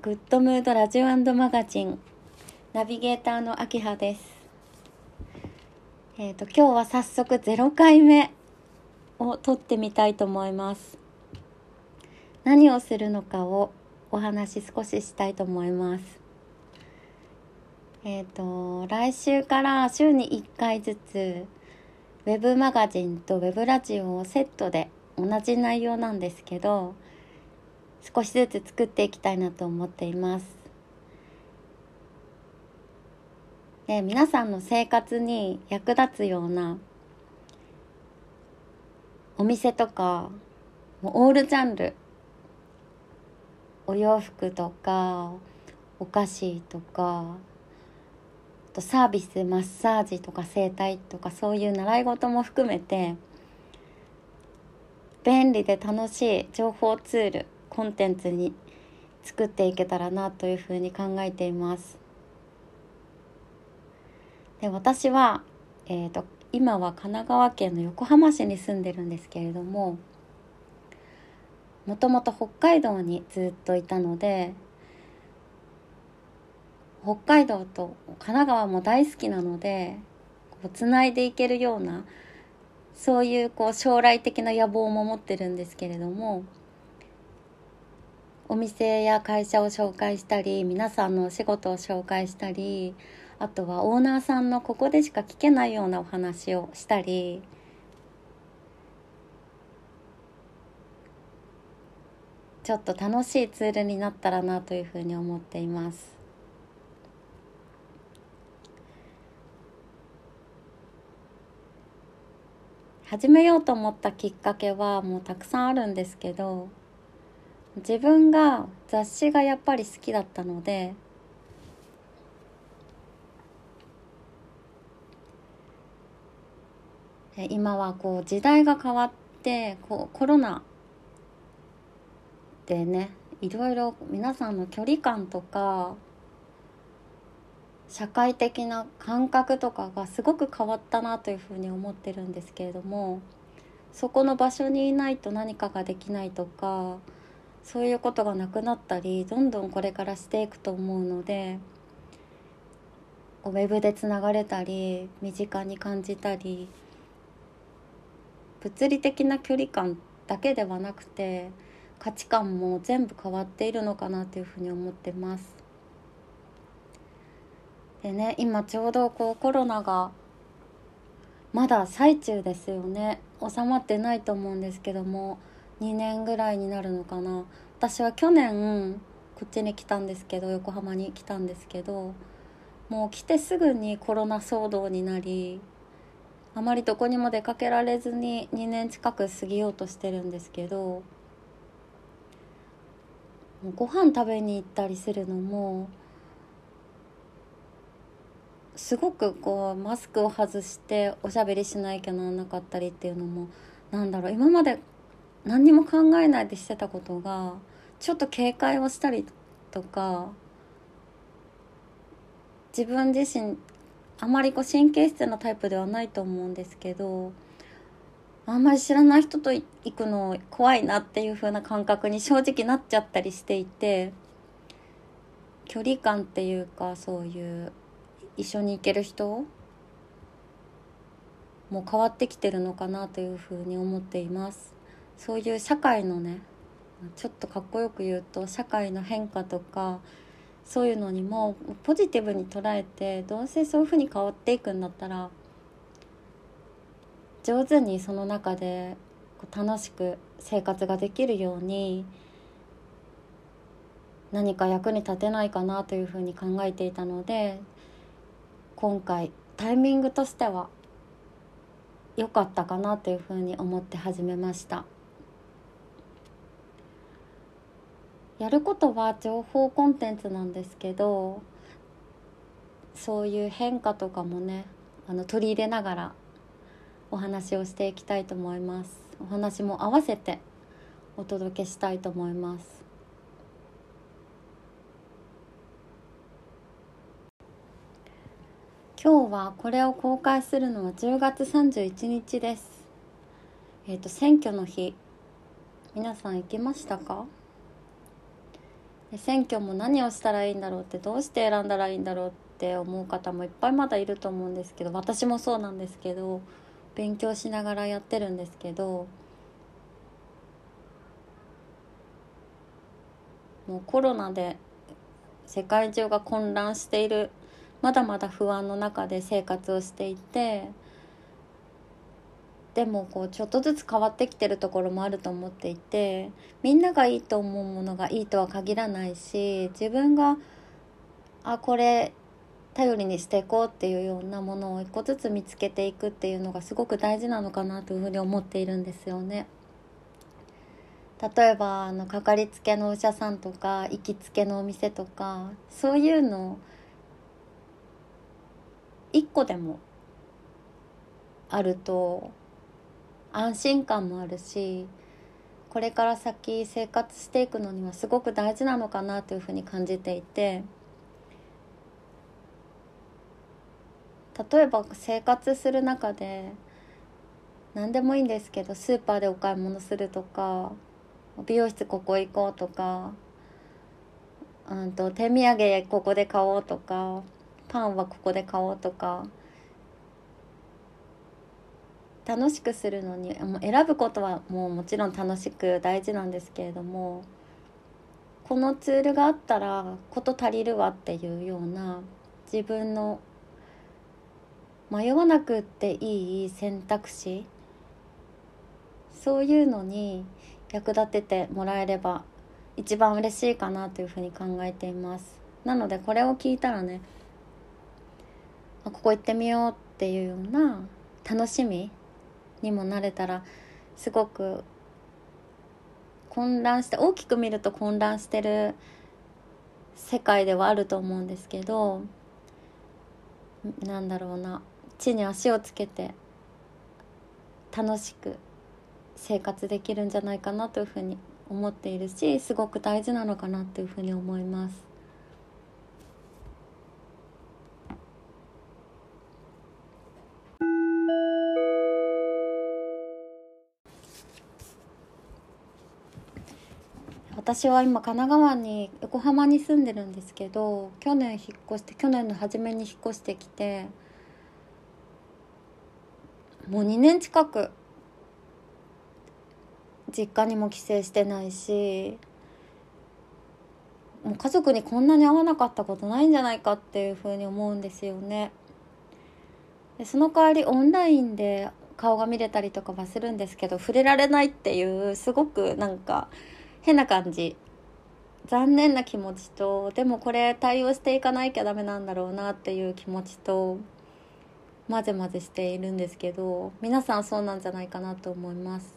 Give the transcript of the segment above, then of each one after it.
グッドムードラジオマガジンナビゲーターの秋葉です。えっ、ー、と今日は早速0回目を撮ってみたいと思います。何をするのかをお話少ししたいと思います。えっ、ー、と来週から週に1回ずつウェブマガジンとウェブラジオをセットで同じ内容なんですけど少しずつ作っていきたいなと思っています。で皆さんの生活に役立つようなお店とかもうオールジャンルお洋服とかお菓子とかあとサービスマッサージとか整体とかそういう習い事も含めて便利で楽しい情報ツールコンテンツに作っていけたらなというふうに考えています。で私は、えーと、今は神奈川県の横浜市に住んでるんですけれどももともと北海道にずっといたので北海道と神奈川も大好きなのでこうつないでいけるようなそういうこう将来的な野望も持ってるんですけれどもお店や会社を紹介したり皆さんのお仕事を紹介したりあとはオーナーさんのここでしか聞けないようなお話をしたりちょっと楽しいツールになったらなというふうに思っています。始めようと思ったきっかけはもうたくさんあるんですけど自分が雑誌がやっぱり好きだったので今はこう時代が変わってこうコロナでねいろいろ皆さんの距離感とか社会的な感覚とかがすごく変わったなというふうに思ってるんですけれどもそこの場所にいないと何かができないとかそういうことがなくなったりどんどんこれからしていくと思うのでウェブでつながれたり身近に感じたり物理的な距離感だけではなくて価値観も全部変わっているのかなというふうに思ってます。でね今ちょうどこうコロナがまだ最中ですよね収まってないと思うんですけども2年ぐらいになるのかな。私は去年こっちに来たんですけど横浜に来たんですけどもう来てすぐにコロナ騒動になりあまりどこにも出かけられずに2年近く過ぎようとしてるんですけどご飯食べに行ったりするのもすごくこうマスクを外しておしゃべりしないきゃならなかったりっていうのもなんだろう今まで何にも考えないでしてたことがちょっと警戒をしたりとか自分自身あまりこう神経質なタイプではないと思うんですけどあんまり知らない人と行くの怖いなっていう風な感覚に正直なっちゃったりしていて距離感っていうかそういう一緒に行ける人も変わってきてるのかなというふうに思っています。そういう社会のねちょっとかっこよく言うと社会の変化とかそういうのにもポジティブに捉えてどうせそういうふうに変わっていくんだったら上手にその中で楽しく生活ができるように何か役に立てないかなというふうに考えていたので今回タイミングとしては良かったかなというふうに思って始めました。やることは情報コンテンツなんですけどそういう変化とかもねあの取り入れながらお話をしていきたいと思います。お話も合わせてお届けしたいと思います。今日はこれを公開するのは10月31日です。えっ、ー、と選挙の日。皆さん行きましたか？で選挙も何をしたらいいんだろうってどうして選んだらいいんだろうって思う方もいっぱいまだいると思うんですけど私もそうなんですけど勉強しながらやってるんですけどもうコロナで世界中が混乱しているまだまだ不安の中で生活をしていてでもこうちょっとずつ変わってきてるところもあると思っていてみんながいいと思うものがいいとは限らないし自分があこれ頼りにしていこうっていうようなものを一個ずつ見つけていくっていうのがすごく大事なのかなというふうに思っているんですよね。例えばあのかかりつけのお医者さんとか行きつけのお店とかそういうの一個でもあると安心感もあるしこれから先生活していくのにはすごく大事なのかなというふうに感じていて例えば生活する中で何でもいいんですけどスーパーでお買い物するとか美容室ここ行こうとかうんと手土産ここで買おうとかパンはここで買おうとか楽しくするのに選ぶことはもうもちろん楽しく大事なんですけれどもこのツールがあったら事足りるわっていうような自分の迷わなくっていい選択肢そういうのに役立ててもらえれば一番嬉しいかなというふうに考えています。なのでこれを聞いたらねここ行ってみようっていうような楽しみにもなれたらすごく混乱して大きく見ると混乱してる世界ではあると思うんですけどなんだろうな地に足をつけて楽しく生活できるんじゃないかなというふうに思っているしすごく大事なのかなというふうに思います。私は今神奈川に横浜に住んでるんですけど去年引っ越して去年の初めに引っ越してきてもう2年近く実家にも帰省してないしもう家族にこんなに会わなかったことないんじゃないかっていうふうに思うんですよね。でその代わりオンラインで顔が見れたりとかはするんですけど触れられないっていうすごくなんか変な感じ。残念な気持ちとでもこれ対応していかなきゃダメなんだろうなっていう気持ちと混ぜ混ぜしているんですけど皆さんそうなんじゃないかなと思います。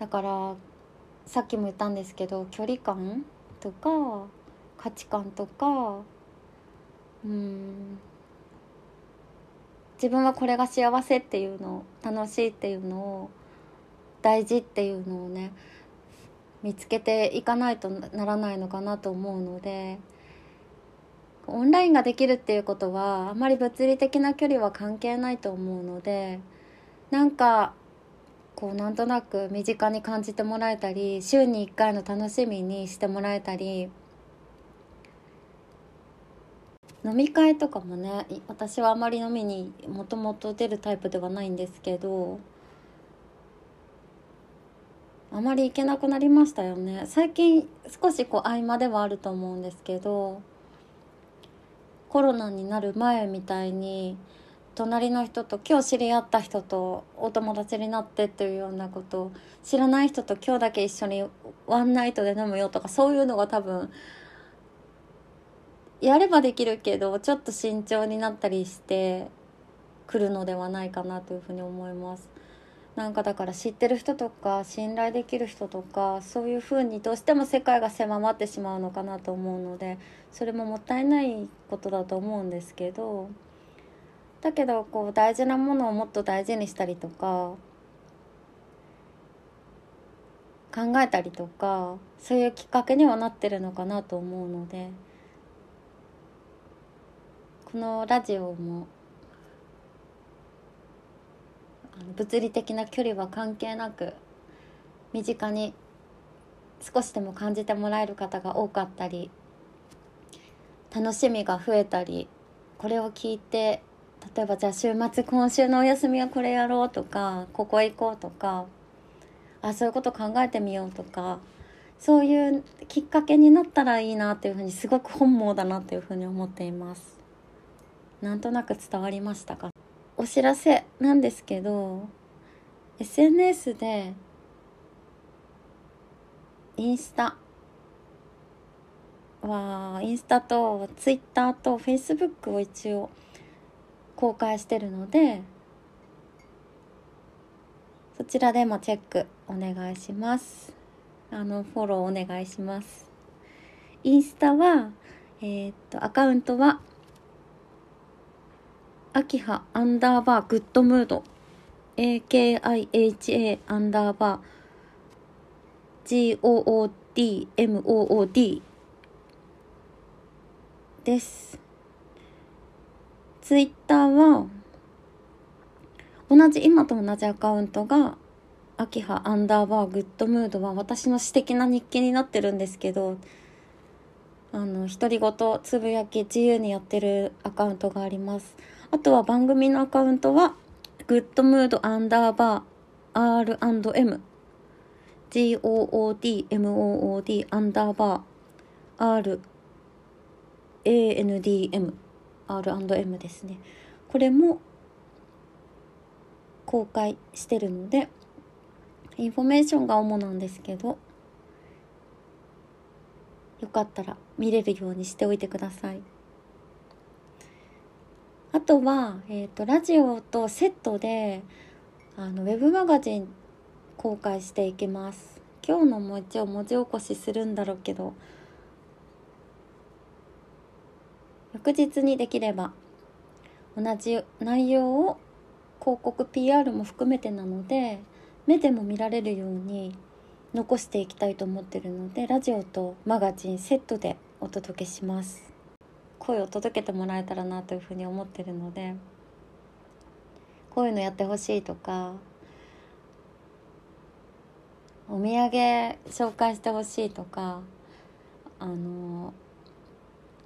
だからさっきも言ったんですけど距離感とか価値観とかうん。自分はこれが幸せっていうの楽しいっていうのを大事っていうのをね見つけていかないとならないのかなと思うのでオンラインができるっていうことはあまり物理的な距離は関係ないと思うのでなんかこうなんとなく身近に感じてもらえたり週に1回の楽しみにしてもらえたり飲み会とかもね私はあまり飲みにもともと出るタイプではないんですけどあまり行けなくなりましたよね最近少しこう合間ではあると思うんですけどコロナになる前みたいに隣の人と今日知り合った人とお友達になってっていうようなこと知らない人と今日だけ一緒にワンナイトで飲むよとかそういうのが多分やればできるけどちょっと慎重になったりしてくるのではないかなというふうに思います。なんかだから知ってる人とか信頼できる人とかそういうふうにどうしても世界が狭まってしまうのかなと思うのでそれももったいないことだと思うんですけど。だけどこう大事なものをもっと大事にしたりとか考えたりとかそういうきっかけにはなってるのかなと思うのでこのラジオも物理的な距離は関係なく身近に少しでも感じてもらえる方が多かったり楽しみが増えたりこれを聞いて例えばじゃあ週末今週のお休みはこれやろうとかここ行こうとかあそういうこと考えてみようとかそういうきっかけになったらいいなっていうふうにすごく本望だなっていうふうに思っています。なんとなく伝わりましたか？お知らせなんですけど SNS でインスタはインスタとツイッターとフェイスブックを一応公開してるのでそちらでもチェックお願いします。あのフォローお願いします。インスタはえー、っとアカウントはアキハアンダーバーグッドムード。AKIHA アンダーバー。GOODMOOD です。ツイッターは同じ今と同じアカウントがアキハアンダーバーグッドムードは私の私的な日記になってるんですけどあの独り言つぶやき自由にやってるアカウントがあります。あとは番組のアカウントはグッドムードアンダーバー R&M GOODMOOD アンダーバー RANDM R&M ですね。これも公開してるのでインフォメーションが主なんですけどよかったら見れるようにしておいてください。あとは、えーと、ラジオとセットであのウェブマガジン公開していきます。今日のもう一応文字起こしするんだろうけど翌日にできれば同じ内容を広告 PR も含めてなので目でも見られるように残していきたいと思ってるのでラジオとマガジンセットでお届けします。声を届けてもらえたらなというふうに思ってるのでこういうのやってほしいとかお土産紹介してほしいとかあの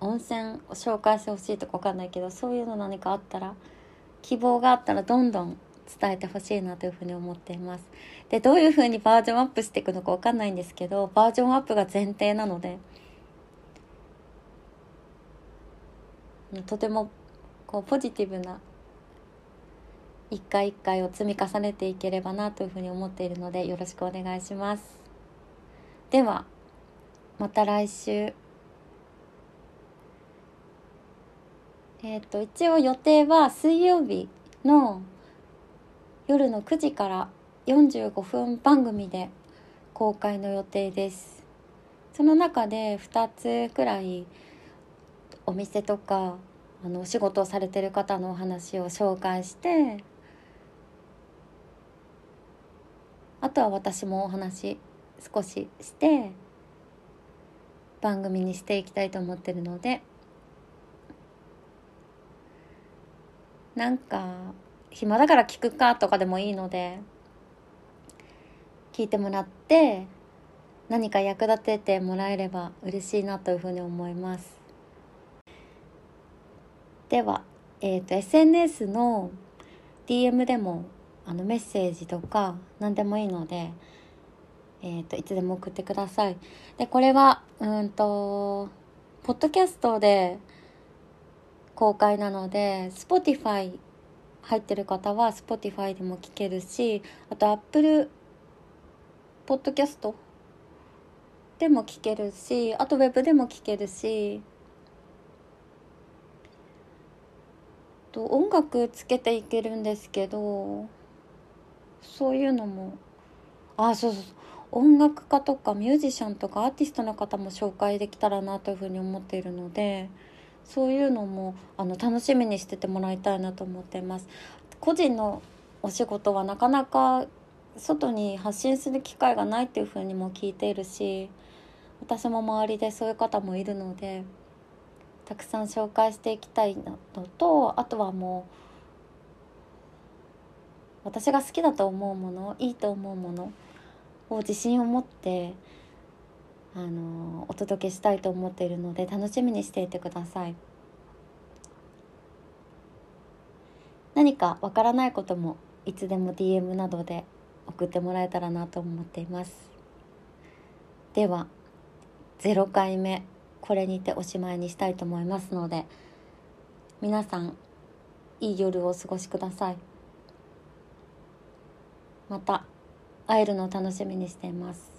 温泉を紹介してほしいとか分かんないけどそういうの何かあったら希望があったらどんどん伝えてほしいなというふうに思っています。でどういうふうにバージョンアップしていくのか分かんないんですけどバージョンアップが前提なのでとてもこうポジティブな一回一回を積み重ねていければなというふうに思っているのでよろしくお願いします。ではまた来週。えっ、ー、と一応予定は水曜日の夜の9時から45分番組で公開の予定です。その中で2つくらいお店とかあのお仕事をされてる方のお話を紹介してあとは私もお話少しして番組にしていきたいと思ってるのでなんか暇だから聞くかとかでもいいので聞いてもらって何か役立ててもらえれば嬉しいなというふうに思います。では、えーと、SNS の DM でもあのメッセージとか何でもいいので、えーと、いつでも送ってください。でこれはうんとポッドキャストで公開なので Spotify 入ってる方は Spotify でも聞けるしあと Apple ポッドキャストでも聞けるしあとウェブでも聞けるしと音楽つけていけるんですけどそういうのも。あそうそう。音楽家とかミュージシャンとかアーティストの方も紹介できたらなというふうに思っているのでそういうのもあの楽しみにしててもらいたいなと思ってます。個人のお仕事はなかなか外に発信する機会がないっていうふうにも聞いているし私も周りでそういう方もいるのでたくさん紹介していきたいのとあとはもう私が好きだと思うものいいと思うものを自信を持ってあのお届けしたいと思っているので楽しみにしていてください。何かわからないこともいつでも DM などで送ってもらえたらなと思っています。では0回目これにておしまいにしたいと思いますので皆さんいい夜をお過ごしください。また会えるのを楽しみにしています。